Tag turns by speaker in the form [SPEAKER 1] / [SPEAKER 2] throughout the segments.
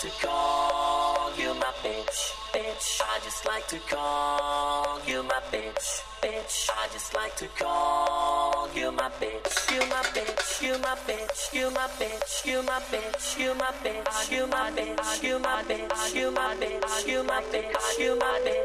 [SPEAKER 1] to call you my bitch. Bitch, I just like to call you my bitch. Bitch, I just like to call you my bitch. You my bitch, you my bitch, you my bitch, you my bitch, you my bitch, you my bitch, you my bitch, you my bitch, you my bitch, you my bitch,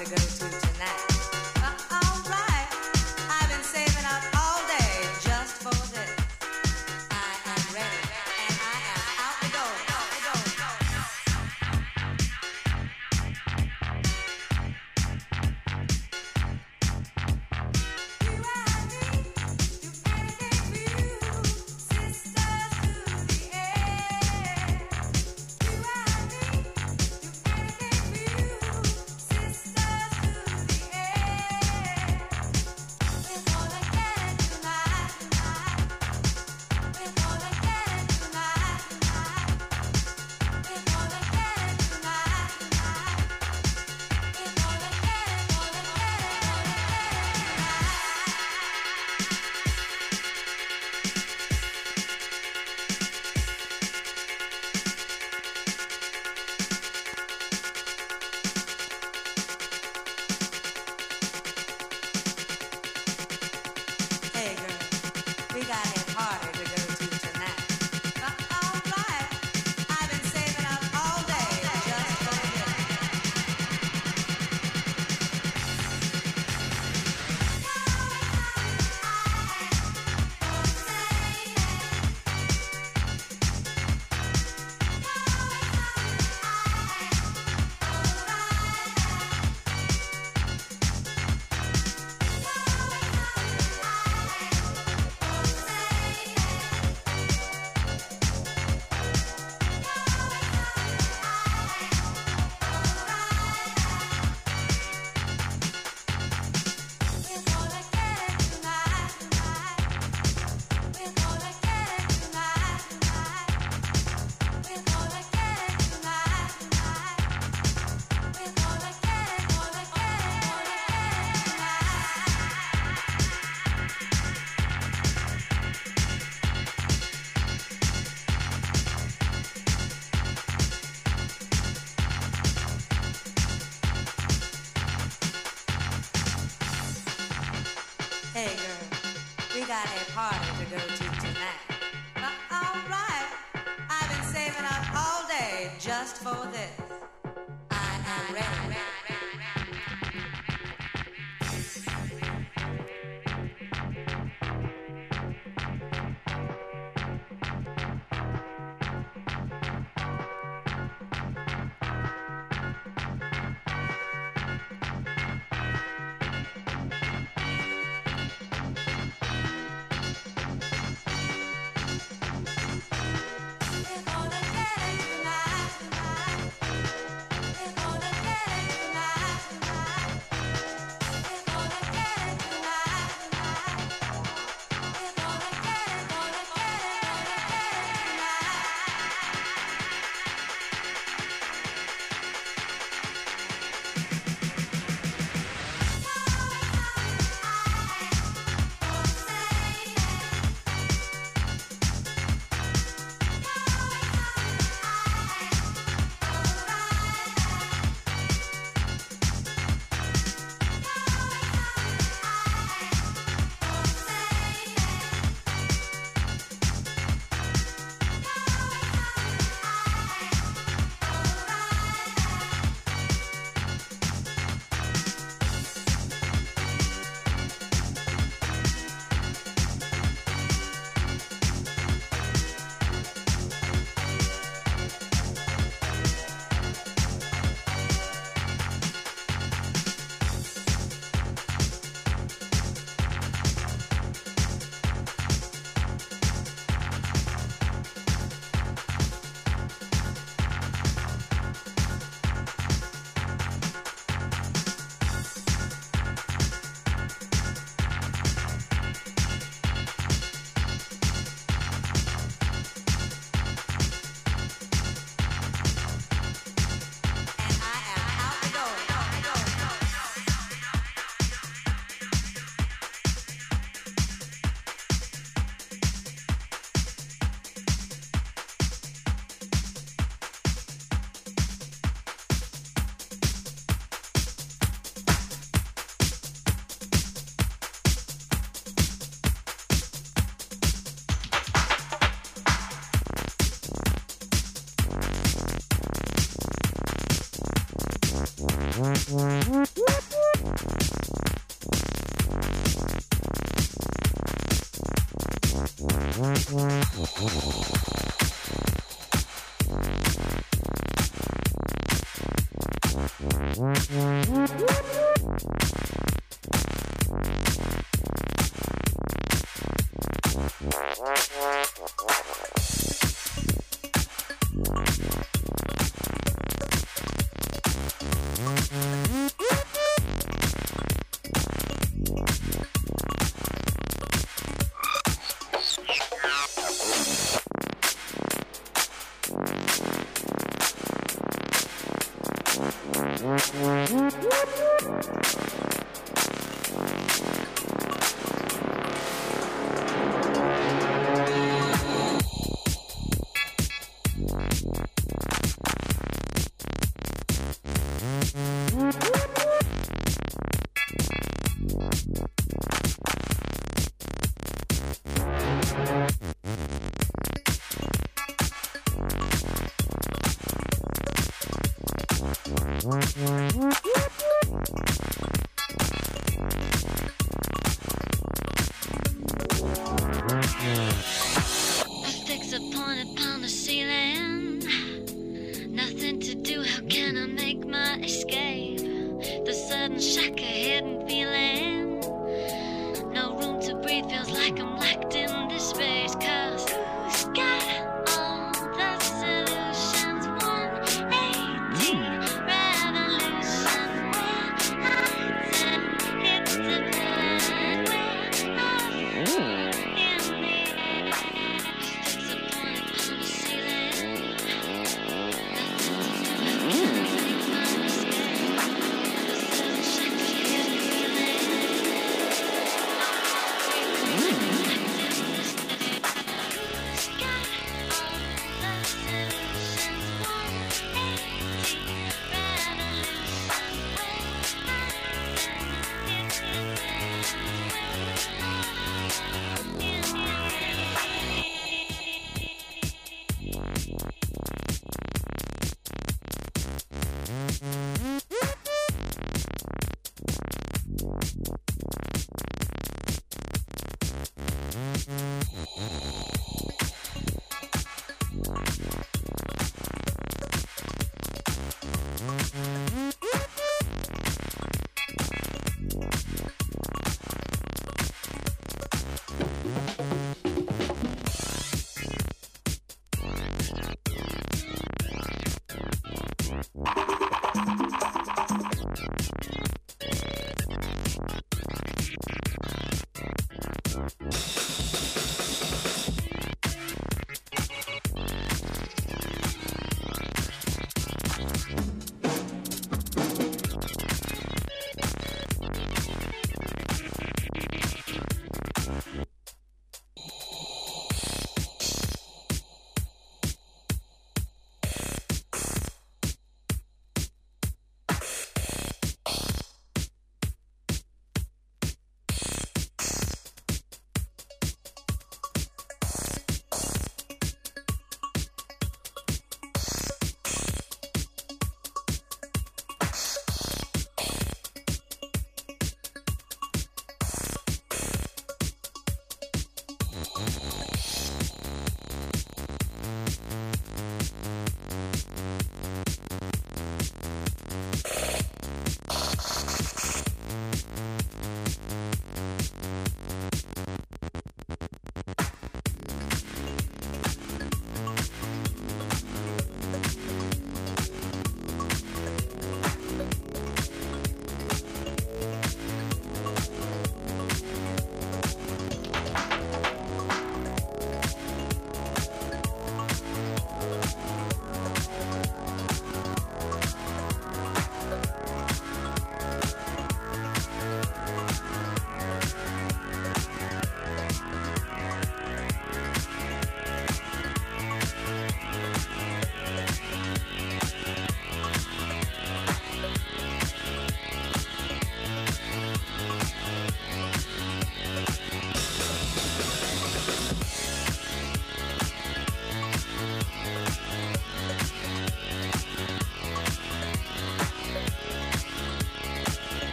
[SPEAKER 1] Mexican. to go to tonight. But all right, I've been saving up all day just for this.